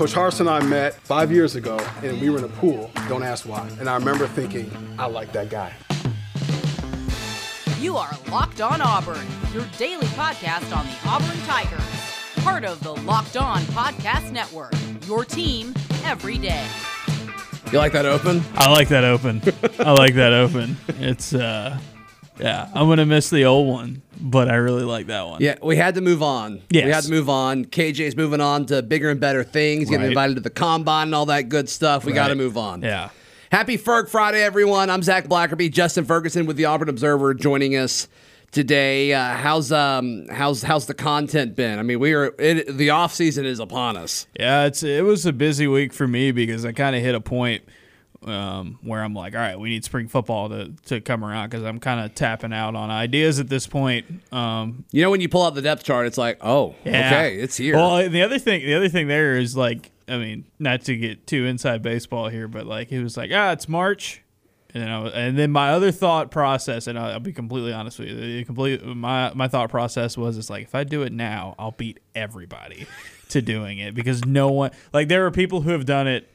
Coach Harsin and I met five years ago, and we were in a pool. Don't ask why. And I remember thinking, I like that guy. You are Locked On Auburn, your daily podcast on the Auburn Tigers. Part of the Locked On Podcast Network, your team every day. You like that open? I like that open. I like that open. It's uh yeah, I'm gonna miss the old one, but I really like that one. Yeah, we had to move on. Yes. We had to move on. KJ's moving on to bigger and better things, getting Right. invited to the combine and all that good stuff. We got to move on. Yeah. Happy Ferg Friday, everyone. I'm Zach Blackerby, Justin Ferguson with the Auburn Observer joining us today. Uh, how's um how's how's the content been? I mean, we are it, the off season is upon us. Yeah, it's it was a busy week for me because I kind of hit a point um, where I'm like, all right, we need spring football to, to come around because I'm kind of tapping out on ideas at this point. Um, You know, when you pull out the depth chart, it's like, oh, yeah. okay, it's here. Well, the other thing, the other thing there is like, I mean, not to get too inside baseball here, but like it was like, ah, it's March. And, I, was- and then my other thought process, and I'll, I'll be completely honest with you, complete my my thought process was, it's like if I do it now, I'll beat everybody to doing it because no one like there are people who have done it,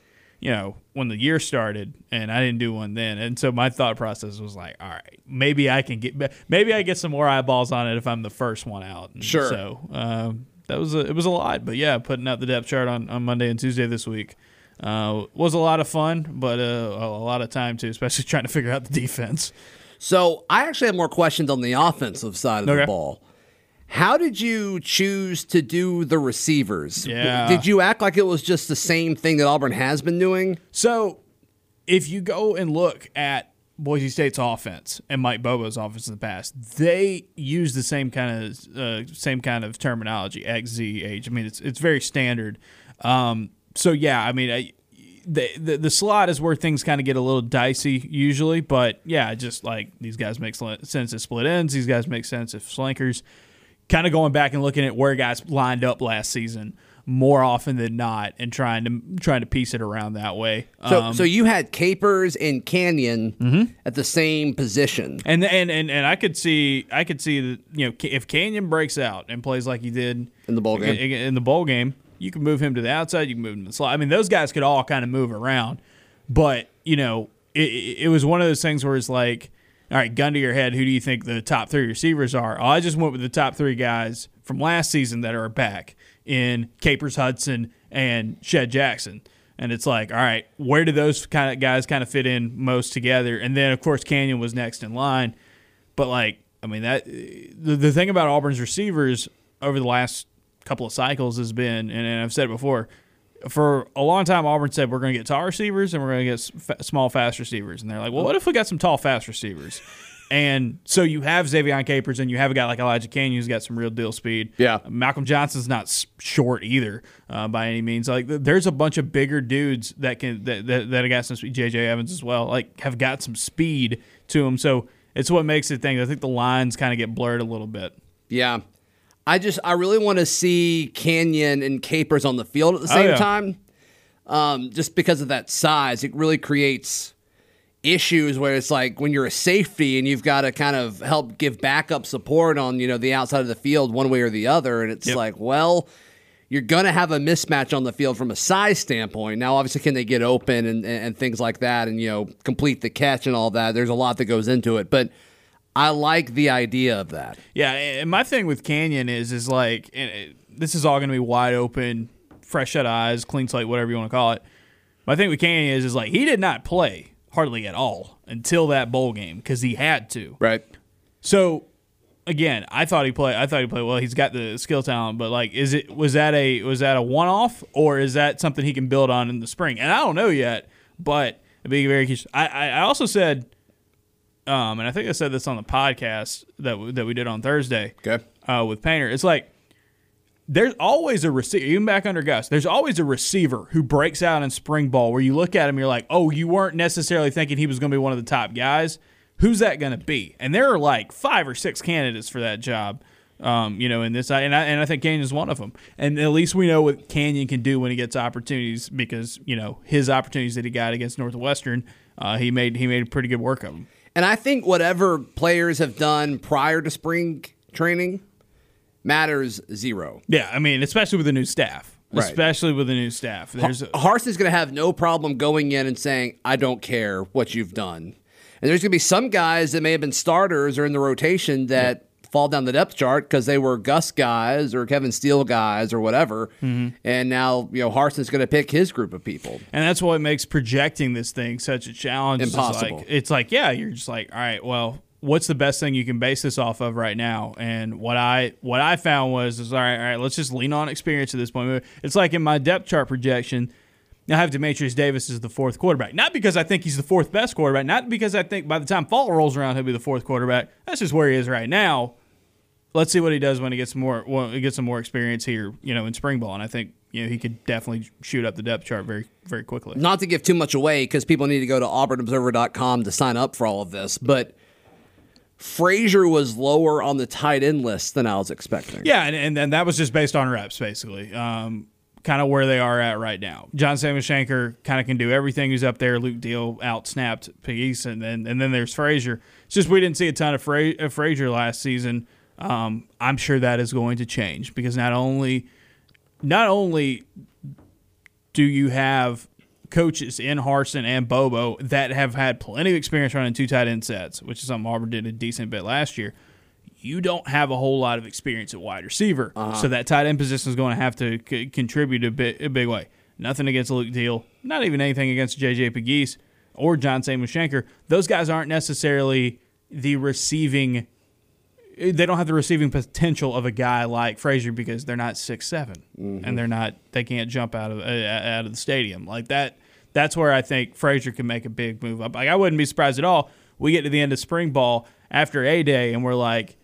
you know, when the year started, and I didn't do one then, and so my thought process was like, all right, maybe I can get, maybe I get some more eyeballs on it if I'm the first one out. And Sure. So um, that was a, it was a lot, but yeah, putting out the depth chart on, on Monday and Tuesday this week uh, was a lot of fun, but uh, a, a lot of time too, especially trying to figure out the defense. So I actually have more questions on the offensive side of the ball. How did you choose to do the receivers? Yeah. Did you act like it was just the same thing that Auburn has been doing? So if you go and look at Boise State's offense and Mike Bobo's offense in the past, they use the same kind of uh, same kind of terminology, X, Z, H. I mean, it's it's very standard. Um, so yeah, I mean, I, the, the the slot is where things kind of get a little dicey usually, but yeah, just like these guys make sense as split ends, these guys make sense as flankers. Kind of going back and looking at where guys lined up last season more often than not, and trying to trying to piece it around that way. So, Um, so you had Capers and Canion Mm-hmm. at the same position. and and and and I could see I could see that you know if Canion breaks out and plays like he did In the bowl game. in, in the bowl game, you can move him to the outside, you can move him to the slot. I mean, those guys could all kind of move around, but you know, it, it it was one of those things where it's like, all right, gun to your head, who do you think the top three receivers are? Oh, I just went with the top three guys from last season that are back in Capers Hudson and Shed Jackson. And it's like, all right, where do those kind of guys kind of fit in most together? And then, of course, Canion was next in line. But like, I mean that the, the thing about Auburn's receivers over the last couple of cycles has been, and, and I've said it before, for a long time Auburn said we're going to get tall receivers and we're going to get fa- small fast receivers, and they're like, well, what if we got some tall fast receivers? And so you have Xavier Capers and you have a guy like Elijah Canion who's got some real deal speed. Yeah. Malcolm Johnson's not short either uh, by any means. Like there's a bunch of bigger dudes that can that that, that have got some speed. JJ Evans as well. Like have got some speed to them. So it's what makes it thing. I think the lines kind of get blurred a little bit. Yeah. I just I really want to see Canion and Capers on the field at the same Oh, yeah. time. Um, just because of that size, it really creates issues where it's like when you're a safety and you've got to kind of help give backup support on you know the outside of the field one way or the other, and it's Yep. like well. You're gonna have a mismatch on the field from a size standpoint. Now, obviously, can they get open and, and, and things like that, and you know complete the catch and all that? There's a lot that goes into it, but I like the idea of that. Yeah, and my thing with Canion is is like and it, this is all going to be wide open, fresh set eyes, clean slate, whatever you want to call it. My thing with Canion is is like he did not play hardly at all until that bowl game because he had to. Right. So again, I thought he played. I thought he played well. He's got the skill talent, but like, is it was that a was that a one off or is that something he can build on in the spring? And I don't know yet, but it'd be very. I I I also said, um, and I think I said this on the podcast that w- that we did on Thursday Okay. uh, with Painter. It's like there's always a receiver, even back under Gus. There's always a receiver who breaks out in spring ball where you look at him, you're like, oh, you weren't necessarily thinking he was going to be one of the top guys. Who's that going to be? And there are like five or six candidates for that job. Um, you know, in this, and I and I think Canion's one of them. And at least we know what Canion can do when he gets opportunities because you know his opportunities that he got against Northwestern, uh, he made he made pretty good work of them. And I think whatever players have done prior to spring training matters zero. Yeah, I mean, especially with the new staff. Right. especially with the new staff. There's a, Harsin's going to have no problem going in and saying, I don't care what you've done. And there's going to be some guys that may have been starters or in the rotation that fall down the depth chart because they were Gus guys or Kevin Steele guys or whatever. Mm-hmm. And now, you know, Harsin's going to pick his group of people. And that's what makes projecting this thing such a challenge. It's Impossible. like, it's like, yeah, you're just like, all right, well, what's the best thing you can base this off of right now? And what I what I found was is all right, all right, let's just lean on experience at this point. It's like in my depth chart projection. I have Demetrius Davis as the fourth quarterback. Not because I think he's the fourth best quarterback, not because I think by the time fall rolls around he'll be the fourth quarterback. That's just where he is right now. Let's see what he does when he gets more when he gets some more experience here, you know, in spring ball. And I think you know he could definitely shoot up the depth chart very very quickly. Not to give too much away because people need to go to auburnobserver.com to sign up for all of this, but Frazier was lower on the tight end list than I was expecting. Yeah, and, and, and that was just based on reps, basically. Um, kind of where they are at right now. John Samuel Shenker kind of can do everything. He's up there. Luke Deal out snapped Peace, and then and then there's Frazier. It's just we didn't see a ton of, Fra- of Frazier last season. Um, I'm sure that is going to change because not only not only do you have coaches in Harsin and Bobo that have had plenty of experience running two tight end sets, which is something Auburn did a decent bit last year. You don't have a whole lot of experience at wide receiver, so that tight end position is going to have to c- contribute a bit a big way. Nothing against Luke Deal, not even anything against JJ Pegues or John Samuel Shenker. Those guys aren't necessarily the receiving they don't have the receiving potential of a guy like Frazier because they're not six seven, and they're not they can't jump out of uh, out of the stadium like that. That's where I think Frazier can make a big move up. Like I wouldn't be surprised at all. We get to the end of spring ball after a day and we're like,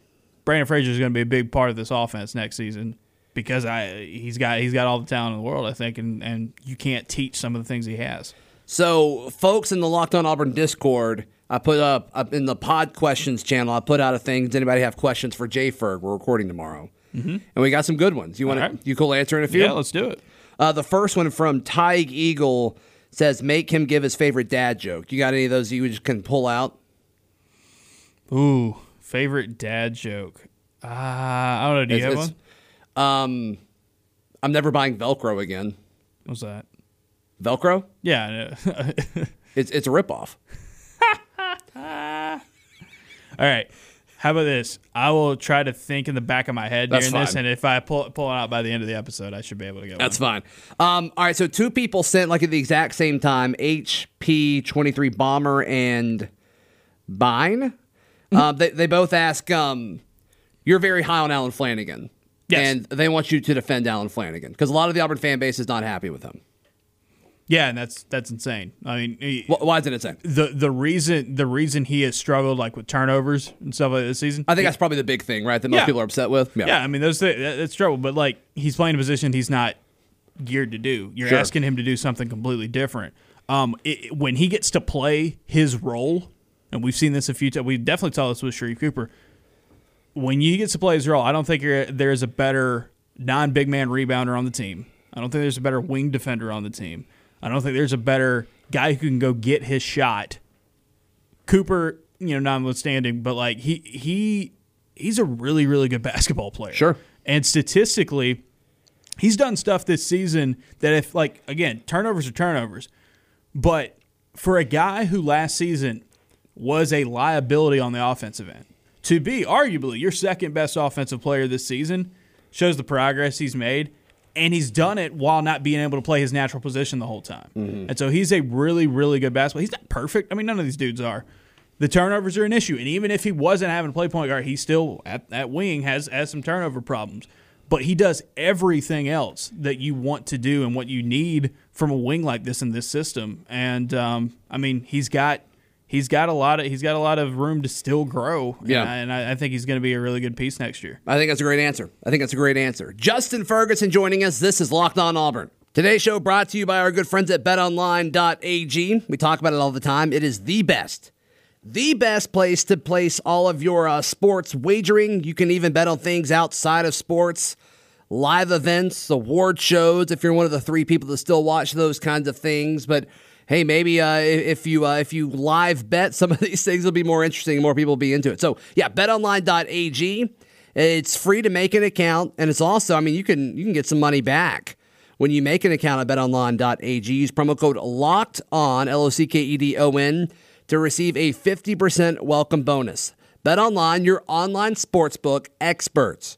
Brandon Frazier is going to be a big part of this offense next season because I he's got he's got all the talent in the world I think and and you can't teach some of the things he has. So, folks in the Locked On Auburn Discord, I put up, up in the Pod Questions channel. I put out a thing. Does anybody have questions for Jay Ferg? We're recording tomorrow, mm-hmm. and we got some good ones. You want to? right. You cool answering a few? Yeah, let's do it. Uh, the first one from Tig Eagle says, "Make him give his favorite dad joke." You got any of those you just can pull out? Ooh, favorite dad joke. Uh, I don't know. Do you It's- have it's- one? Um, I'm never buying Velcro again. What's that? Velcro? Yeah. It's it's a ripoff. All right. How about this? I will try to think in the back of my head That's during this, fine. and if I pull pull it out by the end of the episode, I should be able to go. That's fine. Um, all right, so two people sent like at the exact same time, HP twenty three bomber and Bine. Um, they they both ask, um, you're very high on Allen Flanigan, Yes. and they want you to defend Allen Flanigan because a lot of the Auburn fan base is not happy with him. Yeah, and that's that's insane. I mean, he- Wh- Why is it insane? the the reason the reason he has struggled like with turnovers and stuff like this season. I think that's probably the big thing, right? That most Yeah. people are upset with. yeah, I mean, those that- that's trouble. But like, he's playing a position he's not geared to do. You're Sure. asking him to do something completely different. Um, it, when he gets to play his role, and we've seen this a few times. We definitely saw this with Sharife Cooper. When he gets to play his role, I don't think you're, there's a better non-big man rebounder on the team. I don't think there's a better wing defender on the team. I don't think there's a better guy who can go get his shot. Cooper, you know, notwithstanding, but like he he he's a really really good basketball player. Sure. And statistically, he's done stuff this season that if like again, turnovers are turnovers, but for a guy who last season was a liability on the offensive end, to be arguably your second best offensive player this season shows the progress he's made. And he's done it while not being able to play his natural position the whole time. And so he's a really, really good basketball. He's not perfect. I mean, none of these dudes are. The turnovers are an issue. And even if he wasn't having to play point guard, he still at, at wing has has some turnover problems. But he does everything else that you want to do and what you need from a wing like this in this system. And um, I mean, he's got he's got a lot of he's got a lot of room to still grow. Yeah. and I, and I think he's going to be a really good piece next year. I think that's a great answer. I think that's a great answer. Justin Ferguson joining us. This is Locked On Auburn. Today's show brought to you by our good friends at betonline.ag. We talk about it all the time. It is the best, the best place to place all of your uh, sports wagering. You can even bet on things outside of sports, live events, award shows, if you're one of the three people that still watch those kinds of things. But hey, maybe uh, if you uh, if you live bet some of these things will be more interesting more people will be into it. So yeah, betonline.ag. It's free to make an account, and it's also, I mean, you can you can get some money back When you make an account at betonline.ag, use promo code LOCKED ON, L O C K E D O N, to receive a 50% welcome bonus. BetOnline, your online sportsbook experts.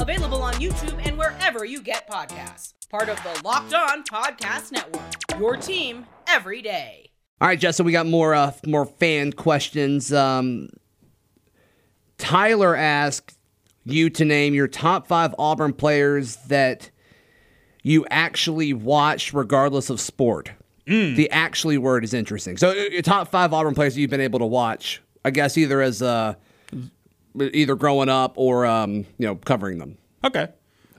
Available on YouTube and wherever you get podcasts. Part of the Locked On Podcast Network. Your team every day. All right, Justin, we got more uh, more fan questions. Um, Tyler asked you to name your top five Auburn players that you actually watch, regardless of sport. The actually word is interesting. So, uh, your top five Auburn players that you've been able to watch, I guess, either as uh, either growing up or um, you know covering them. Okay.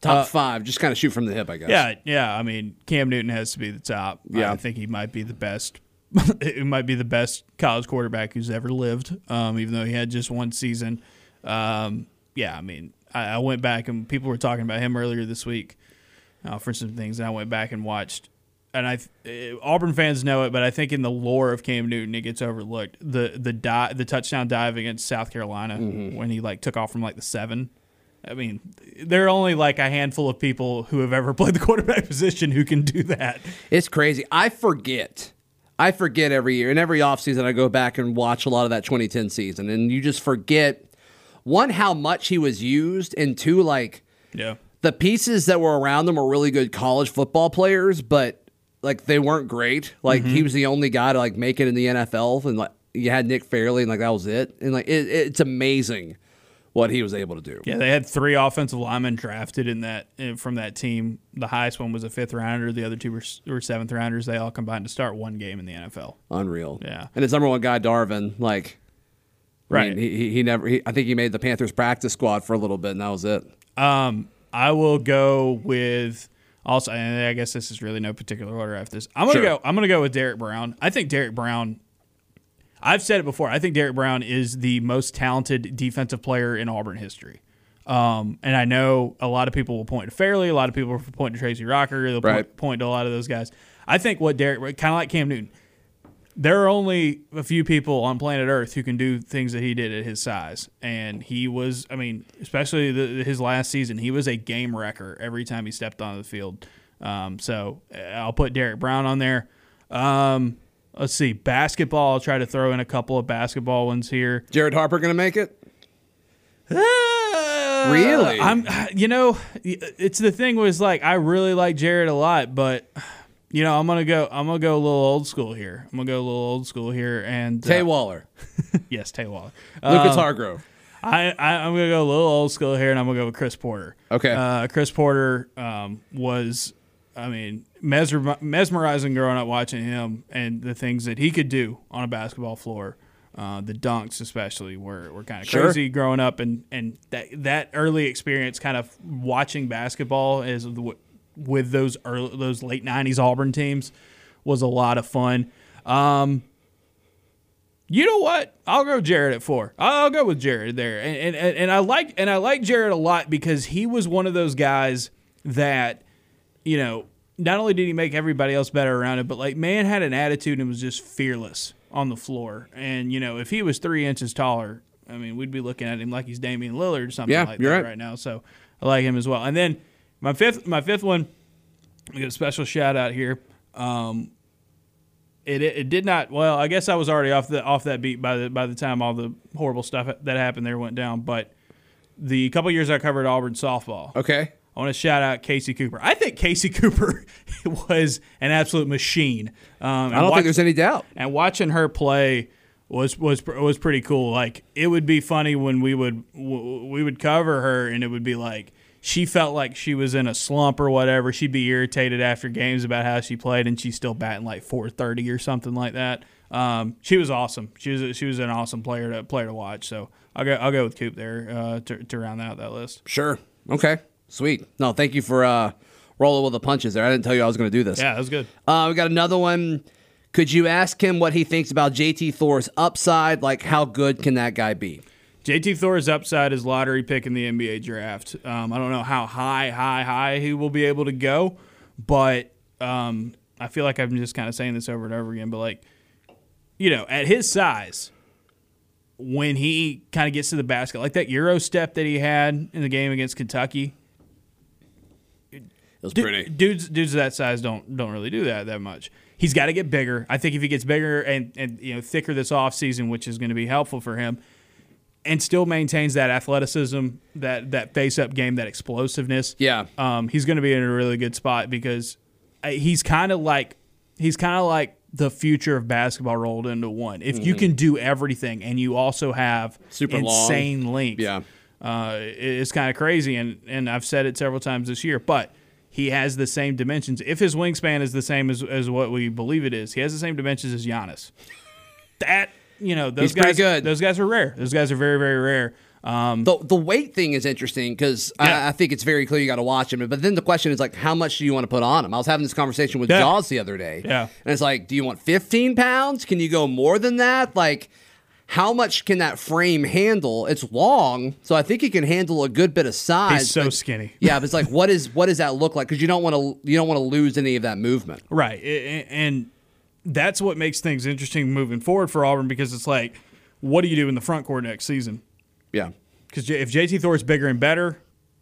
Top five, just kind of shoot from the hip, I guess. Yeah, yeah. I mean, Cam Newton has to be the top. Yeah. I think he might be the best. it might be the best college quarterback who's ever lived. Um, even though he had just one season. Um, yeah, I mean, I, I went back and people were talking about him earlier this week uh, for some things, and I went back and watched. And I, uh, Auburn fans know it, but I think in the lore of Cam Newton, it gets overlooked. The the di- the touchdown dive against South Carolina when he like took off from like the seven. I mean, there are only like a handful of people who have ever played the quarterback position who can do that. It's crazy. I forget. I forget every year. And every offseason, I go back and watch a lot of that 2010 season. And you just forget, one, how much he was used, and two, like, Yeah. the pieces that were around them were really good college football players, but like they weren't great. Like he was the only guy to like make it in the NFL, and like you had Nick Fairley, and like that was it. And like it, it's amazing what he was able to do. Yeah, they had three offensive linemen drafted in that uh, from that team. The highest one was a fifth rounder. The other two were, were seventh rounders. They all combined to start one game in the NFL. Unreal. Yeah. And his number one guy, Darvin, like. I Right. mean, he, he, he never. He, I think he made the Panthers practice squad for a little bit, and that was it. Um, I will go with also, and I guess this is really no particular order after this. I'm gonna Sure. go. I'm gonna go with Derrick Brown. I think Derrick Brown. I've said it before. I think Derrick Brown is the most talented defensive player in Auburn history. Um, and I know a lot of people will point to Fairley. A lot of people will point to Tracy Rocker. They'll Right. point, point to a lot of those guys. I think what Derrick, kind of like Cam Newton, there are only a few people on planet Earth who can do things that he did at his size, and he was. I mean, especially the, his last season, he was a game wrecker every time he stepped onto the field. Um, so uh, I'll put Derrick Brown on there. Um, let's see, basketball. I'll try to throw in a couple of basketball ones here. Jared Harper going to make it? really? I'm. You know, it's the thing was like I really like Jared a lot, but. You know, I'm gonna go. I'm gonna go a little old school here. I'm gonna go a little old school here, and Tay uh, Waller, yes, Tay Waller. Lucas Um, Hargrove. I, I I'm gonna go a little old school here, and I'm gonna go with Chris Porter. Okay. Uh, Chris Porter um, was, I mean, mesmer- mesmerizing growing up watching him and the things that he could do on a basketball floor. Uh, the dunks, especially, were, were kind of Sure. crazy growing up, and and that that early experience, kind of watching basketball is the- with those early, those late '90s Auburn teams, was a lot of fun. Um, you know what? I'll go Jared at four. I'll go with Jared there, and and, and I like and I like Jared a lot because he was one of those guys that, you know, not only did he make everybody else better around him, but like man had an attitude and was just fearless on the floor. And you know, if he was three inches taller, I mean, we'd be looking at him like he's Damian Lillard or something Yeah, like that right. right now. So I like him as well. And then my fifth my fifth one, I get a special shout out here. Um, it, it it did not. Well, I guess I was already off the off that beat by the by the time all the horrible stuff that happened there went down. But the couple years I covered Auburn softball, Okay. I want to shout out Kasey Cooper. I think Kasey Cooper was an absolute machine. Um, I don't think there's any doubt. and watching her play was was was pretty cool. Like it would be funny when we would we would cover her, and it would be like she felt like she was in a slump or whatever. She'd be irritated after games about how she played, and she's still batting like 430 or something like that. Um, she was awesome. She was she was an awesome player to player to watch. So I'll go I'll go with Coop there uh, to to round out that list. Sure. Okay. Sweet. No, thank you for uh, rolling with the punches there. I didn't tell you I was going to do this. Yeah, that was good. Uh, we got another one. Could you ask him what he thinks about JT Thor's upside? Like, how good can that guy be? JT Thor's upside is lottery pick in the NBA draft. Um, I don't know how high, high, high he will be able to go, but um, I feel like I'm just kind of saying this over and over again. But like, you know, at his size, when he kind of gets to the basket, like that Euro step that he had in the game against Kentucky, It was Du- pretty. dudes dudes of that size don't don't really do that that much. He's got to get bigger. I think if he gets bigger and and you know thicker this offseason, which is going to be helpful for him, and still maintains that athleticism, that that face up game, that explosiveness. Yeah. um, he's going to be in a really good spot because uh, he's kind of like he's kind of like the future of basketball rolled into one. If you can do everything and you also have Mm-hmm. Super long. insane length, Yeah. uh, it's kind of crazy, and and I've said it several times this year, but he has the same dimensions. If his wingspan is the same as, as what we believe it is, he has the same dimensions as Giannis. That you know, those He's guys, good. those guys are rare. Those guys are very, very rare. Um, The, the weight thing is interesting because Yeah. I, I think it's very clear you got to watch him. But then the question is like, how much do you want to put on him? I was having this conversation with Yeah. Jaws the other day. Yeah. And it's like, do you want 15 pounds? Can you go more than that? Like, how much can that frame handle? It's long, so I think he can handle a good bit of size. he's so but- skinny. Yeah, but it's like, what is what does that look like? Because you don't want to you don't want to lose any of that movement. Right. And that's what makes things interesting moving forward for Auburn because it's like, what do you do in the front court next season? Yeah. Because if JT Thor's bigger and better,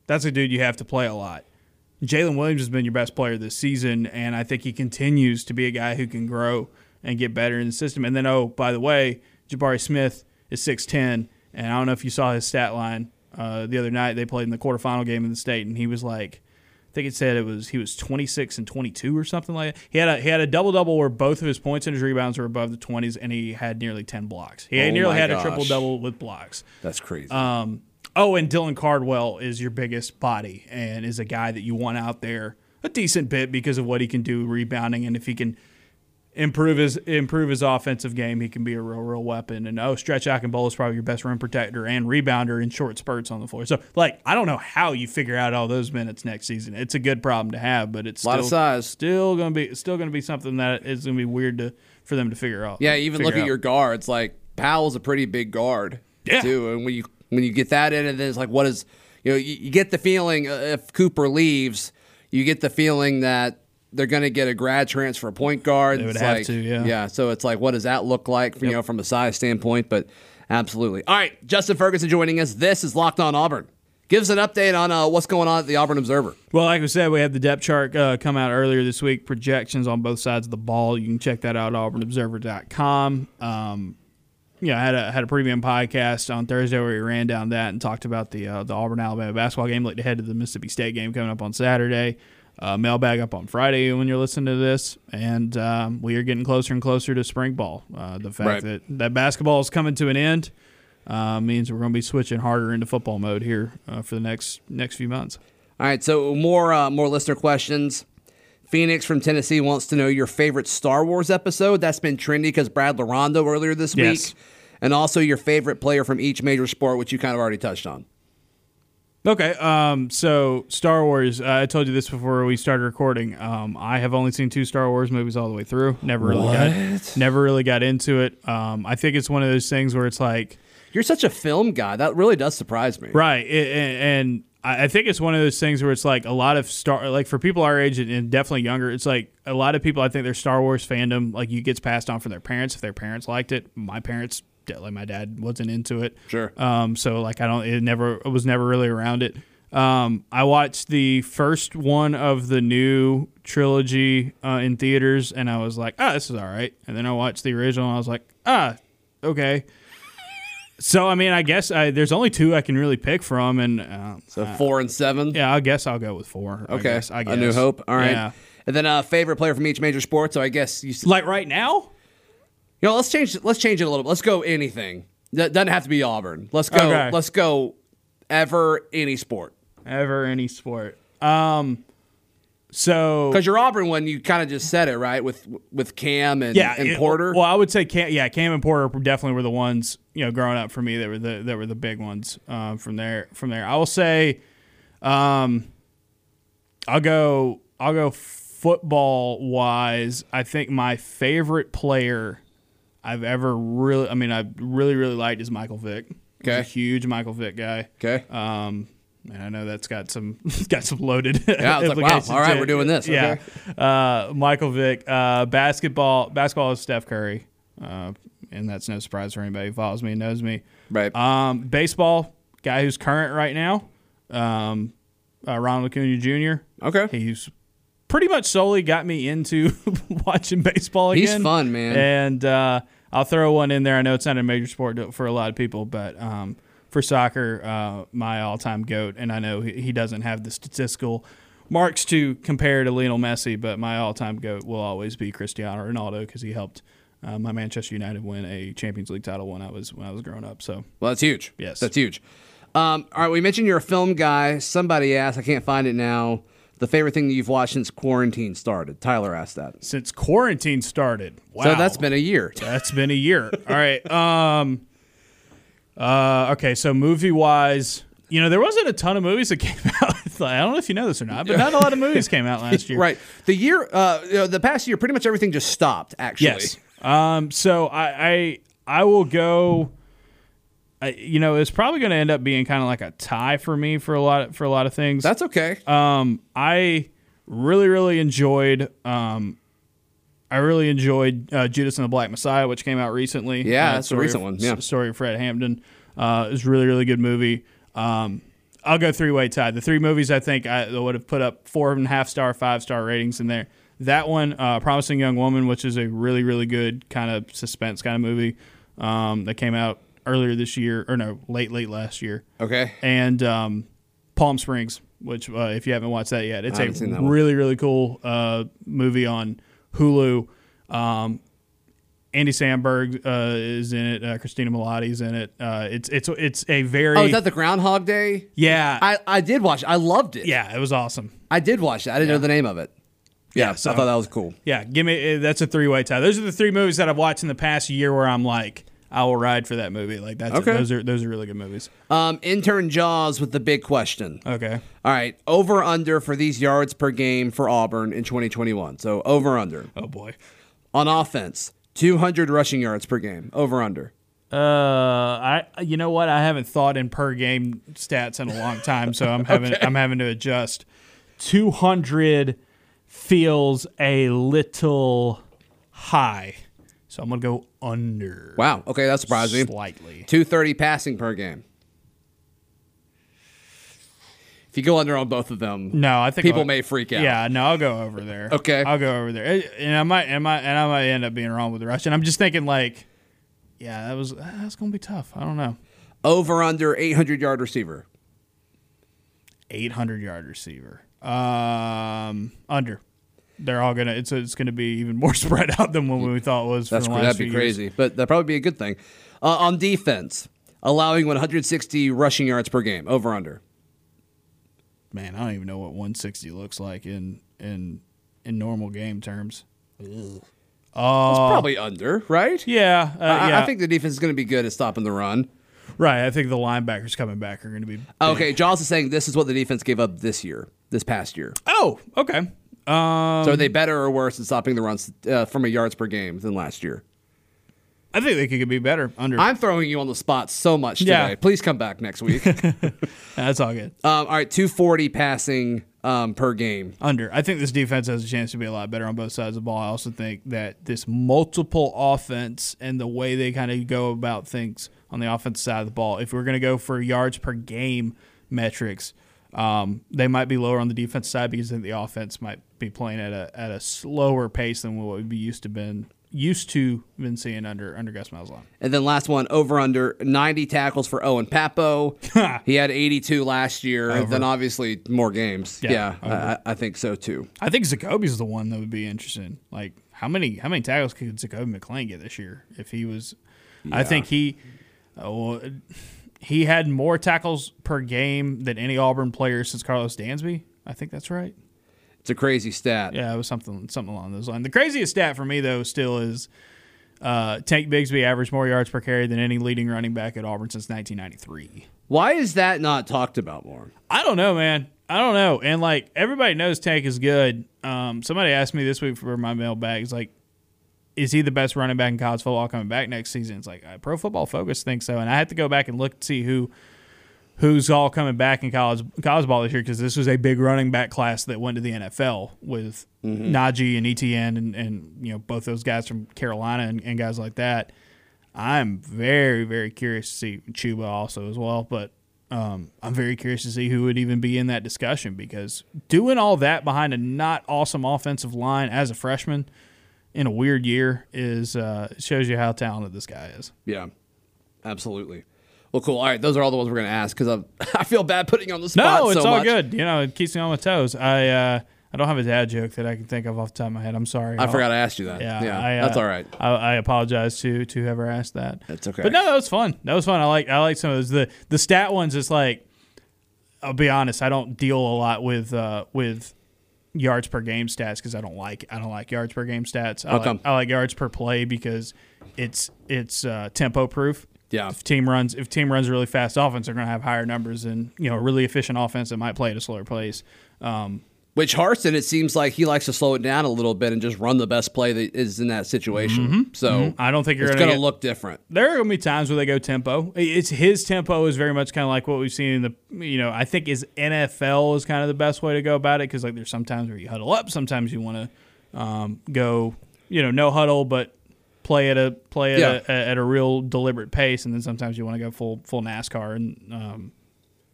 that's a dude you have to play a lot. Jaylin Williams has been your best player this season, and I think he continues to be a guy who can grow and get better in the system. And then, oh, by the way, Jabari Smith is 6'10, and I don't know if you saw his stat line uh, the other night. They played in the quarterfinal game in the state, and he was like, think it said it was he was 26 and 22 or something like that. He had a he had a double double where both of his points and his rebounds were above the 20s, and he had nearly 10 blocks. He Oh nearly had a triple double with blocks. That's crazy. Um, oh, and Dylan Cardwell is your biggest body and is a guy that you want out there a decent bit because of what he can do rebounding and if he can improve his improve his offensive game, he can be a real real weapon. And oh, Stretch Akingbade is probably your best rim protector and rebounder in short spurts on the floor. So like I don't know how you figure out all those minutes next season. It's a good problem to have, but it's a Lot still, of size. Still gonna be still gonna be something that is gonna be weird to for them to figure out. Yeah, even look figure at your guards. Like Powell's a pretty big guard Yeah. too, and when you when you get that in, and then it's like, what is you know, you, you get the feeling uh, if Cooper leaves, you get the feeling that they're going to get a grad transfer point guard. They would It's have like- to, yeah. yeah. So it's like, what does that look like, you know, from a size standpoint? But absolutely. All right, Justin Ferguson joining us. This is Locked On Auburn. Give us an update on uh, what's going on at the Auburn Observer. Well, like we said, we had the depth chart uh, come out earlier this week. Projections on both sides of the ball. You can check that out at auburnobserver.com. Um, you know, I had a had a premium podcast on Thursday where we ran down that and talked about the uh, the Auburn Alabama basketball game. Looked ahead to the Mississippi State game coming up on Saturday. Uh, mailbag up on Friday when you're listening to this, and um, we are getting closer and closer to spring ball. Uh, the fact Right. that that basketball is coming to an end uh, means we're going to be switching harder into football mode here uh, for the next next few months. All right, so more uh, more listener questions. Phoenix from Tennessee wants to know your favorite Star Wars episode. That's been trendy because Brad Larondo earlier this Yes. week, and also your favorite player from each major sport, which you kind of already touched on. Okay, um, so Star Wars. Uh, I told you this before we started recording. Um, I have only seen two Star Wars movies all the way through. Never really got, never really got into it. Um, I think it's one of those things where it's like, You're such a film guy. That really does surprise me. right, it, and, and I think it's one of those things where it's like a lot of Star, like for people our age and- and definitely younger, it's like a lot of people. I think their Star Wars fandom, like you gets passed on from their parents if their parents liked it. My parents, like my dad, wasn't into it. Sure. Um, so like I don't, it never, it was never really around it. Um, I watched the first one of the new trilogy uh, in theaters, and I was like, ah, this is all right. And then I watched the original, and I was like, ah, okay. So I mean, I guess I, there's only two I can really pick from, and uh, So four and seven. yeah, I guess I'll go with four. I Okay. guess, I guess. A New Hope. All right. Yeah. And then uh, favorite player from each major sport. So I guess you. Like right now, You know, let's change. Let's change it a little bit. Let's go anything. That doesn't have to be Auburn. Let's go. Okay. Let's go. Ever any sport. ever any sport. Um, so Because your Auburn one, you kind of just said it right with with Cam and, yeah, and it- Porter. Well, I would say Cam, yeah, Cam and Porter definitely were the ones you know growing up for me that were the that were the big ones um, from there. From there, I will say, um, I'll go I'll go football wise. I think my favorite player I've ever really, I mean, I really really liked is Michael Vick. Okay. a huge Michael Vick guy. Okay. Um, and I know that's got some got some loaded. Yeah, I was like, wow, all right, we're doing this, Yeah, uh, Michael Vick. Uh, basketball, basketball is Steph Curry, uh, and that's no surprise for anybody who follows me and knows me. Right. Um, baseball guy who's current right now, um, uh, Ronald Acuna Jr. Okay. He's pretty much solely got me into watching baseball again. He's fun, man. And uh, I'll throw one in there. I know it's not a major sport for a lot of people, but um, for soccer, uh, my all-time goat, and I know he, he doesn't have the statistical marks to compare to Lionel Messi, but my all-time goat will always be Cristiano Ronaldo because he helped uh, my Manchester United win a Champions League title when I was when I was growing up. So Well, that's huge. Yes. That's huge. Um, all right, we mentioned you're a film guy. Somebody asked, I can't find it now, the favorite thing that you've watched since quarantine started. Tyler asked that. since quarantine started, wow, So that's been a year. That's been a year. All right. Um. Uh. Okay. So movie wise, you know, there wasn't a ton of movies that came out. I don't know if you know this or not, but not a lot of movies came out last year. Right. The year, uh, you know, the past year, pretty much everything just stopped, actually. Yes. Um. So I I I will go. I, you know, it's probably going to end up being kind of like a tie for me for a lot of, for a lot of things. That's okay. Um, I really, really enjoyed. Um, I really enjoyed uh, Judas and the Black Messiah, which came out recently. Yeah, Uh, that's a recent of- one, yeah. story of Fred Hampton. Uh, it was a really, really good movie. Um, I'll go three way tie. The three movies I think I would have put up four and a half star, five star ratings in there. That one, uh, Promising Young Woman, which is a really, really good kind of suspense kind of movie um, that came out earlier this year, or no, late, late last year okay. and um, Palm Springs, which uh, if you haven't watched that yet, it's a haven't seen that one. really really cool uh, movie on Hulu. Um, Andy Samberg uh, is in it. Uh, Cristin Milioti's in it. Uh, it's it's it's a very Oh, is that the Groundhog Day? yeah I, I did watch it. I loved it. yeah it was awesome. I did watch it. I didn't know the name of it. Yeah, so- I thought that was cool. Yeah, give me uh, that's a three way tie. Those are the three movies that I've watched in the past year where I'm like I will ride for that movie. Like that's Okay. those are those are really good movies. Um, intern Jaws with the big question. Okay. All right, over under for these yards per game for Auburn in 2021. So over under Oh boy. on offense, 200 rushing yards per game. Over under. Uh, I you know what? I haven't thought in per game stats in a long time, so I'm having I'm having to adjust. Two hundred feels a little high, so I'm gonna go under. Wow. Okay, that's me. Slightly. 230 passing per game. If you go under on both of them, No, I think people I'll- may freak out. Yeah, no, I'll go over there. Okay. I'll go over there, and I might, and I might, and I might end up being wrong with the rush. And I'm just thinking like, yeah, that was that's gonna be tough. I don't know. Over under 800 yard receiver. 800 yard receiver. Um, under. They're all gonna. It's it's gonna be even more spread out than what we thought was. That's for the that'd be few years. crazy, but that'd probably be a good thing. Uh, on defense, allowing 160 rushing yards per game. Over under. Man, I don't even know what 160 looks like in in in normal game terms. It's probably under, right? Yeah, uh, I, yeah. I think the defense is going to be good at stopping the run. right. I think the linebackers coming back are going to be. big. Okay, Jaws is saying this is what the defense gave up this year, this past year. Oh, okay. Um, So are they better or worse at stopping the runs uh, from a yards per game than last year? I think they could be better under. I'm throwing you on the spot so much today. Yeah. Please come back next week. um, That's all good. all right, 240 passing um, per game. under. I think this defense has a chance to be a lot better on both sides of the ball. I also think that this multiple offense and the way they kind of go about things on the offensive side of the ball, if we're going to go for yards per game metrics, um, they might be lower on the defense side because I think the offense might be playing at a at a slower pace than what we'd be used to been used to been seeing under under Gus Malzahn. And then last one, over under 90 tackles for Owen Pappoe. he had 82 last year. Then obviously more games. Yeah, Yeah. I, I think so too. I think Zakoby's the one that would be interesting. Like how many how many tackles could Zakoby McClain get this year if he was? I think he, oh, he had more tackles per game than any Auburn player since Karlos Dansby. I think that's right. It's a crazy stat. Yeah, it was something something along those lines. The craziest stat for me though still is uh, Tank Bigsby averaged more yards per carry than any leading running back at Auburn since 1993. Why is that not talked about more? I don't know, man. I don't know. And like everybody knows Tank is good. Um, somebody asked me this week for my mailbag. It's like, is he the best running back in college football coming back next season? It's like uh, Pro Football Focus thinks so, and I had to go back and look to see who who's all coming back in college college ball this year because this was a big running back class that went to the NFL with Najee and Etienne and, and you know both those guys from Carolina and, and guys like that. I'm very very curious to see Chuba also as well, but um, I'm very curious to see who would even be in that discussion because doing all that behind a not awesome offensive line as a freshman in a weird year is uh, shows you how talented this guy is. Yeah, absolutely. Well, cool. All right, those are all the ones we're going to ask because I feel bad putting you on the spot. No, it's so all much. good. You know, it keeps me on my toes. I uh, I don't have a dad joke that I can think of off the top of my head. I'm sorry. I I'll- forgot I asked you that. Yeah, Yeah, I, uh, that's all right. I, I apologize to to whoever asked that. That's okay. But no, that was fun. That was fun. I like I like some of those. The the stat ones is like I'll be honest, I don't deal a lot with uh with yards per game stats because I don't like I don't like yards per game stats. I, How like. I like yards per play because it's it's uh, tempo proof. Yeah. If team runs if team runs a really fast offense, they're going to have higher numbers than you know a really efficient offense that might play at a slower pace. Um, Which Harsin, it seems like he likes to slow it down a little bit and just run the best play that is in that situation. So Mm-hmm. I don't think you're it's going to look different. there are gonna be times where they go tempo. It's his tempo is very much kind of like what we've seen in the you know I think is NFL is kind of the best way to go about it because like there's sometimes where you huddle up, sometimes you want to um, go you know no huddle but play at a play at, Yeah. a, at a real deliberate pace, and then sometimes you want to go full full NASCAR and um,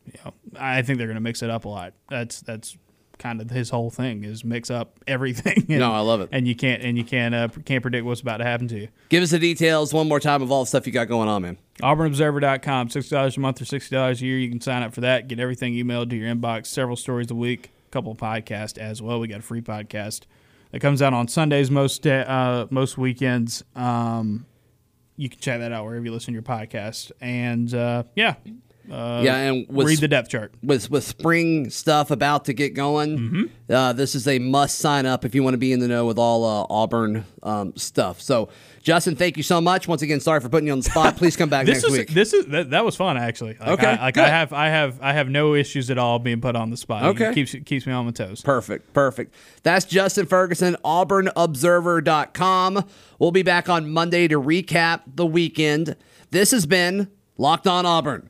you know I think they're gonna mix it up a lot. That's that's kind of his whole thing is mix up everything. And, No, I love it. And you can't and you can't uh, can't predict what's about to happen to you. Give us the details one more time of all the stuff you got going on, man. AuburnObserver.com, $60 a month or $60 a year. You can sign up for that, get everything emailed to your inbox, several stories a week, a couple of podcasts as well. We got a free podcast that comes out on Sundays most uh, most weekends. Um, you can check that out wherever you listen to your podcast. And uh, yeah, uh, yeah, and with read the depth chart. with with spring stuff about to get going, Mm-hmm. uh, this is a must sign up if you want to be in the know with all uh, Auburn um, stuff. So, Justin, thank you so much once again. Sorry for putting you on the spot. Please come back This next is week. this is that, that was fun actually. Like Okay, I, like good. I have I have I have no issues at all being put on the spot. Okay. it keeps keeps me on my toes. Perfect. Perfect. That's Justin Ferguson, AuburnObserver.com. We'll be back on Monday to recap the weekend. This has been Locked On Auburn.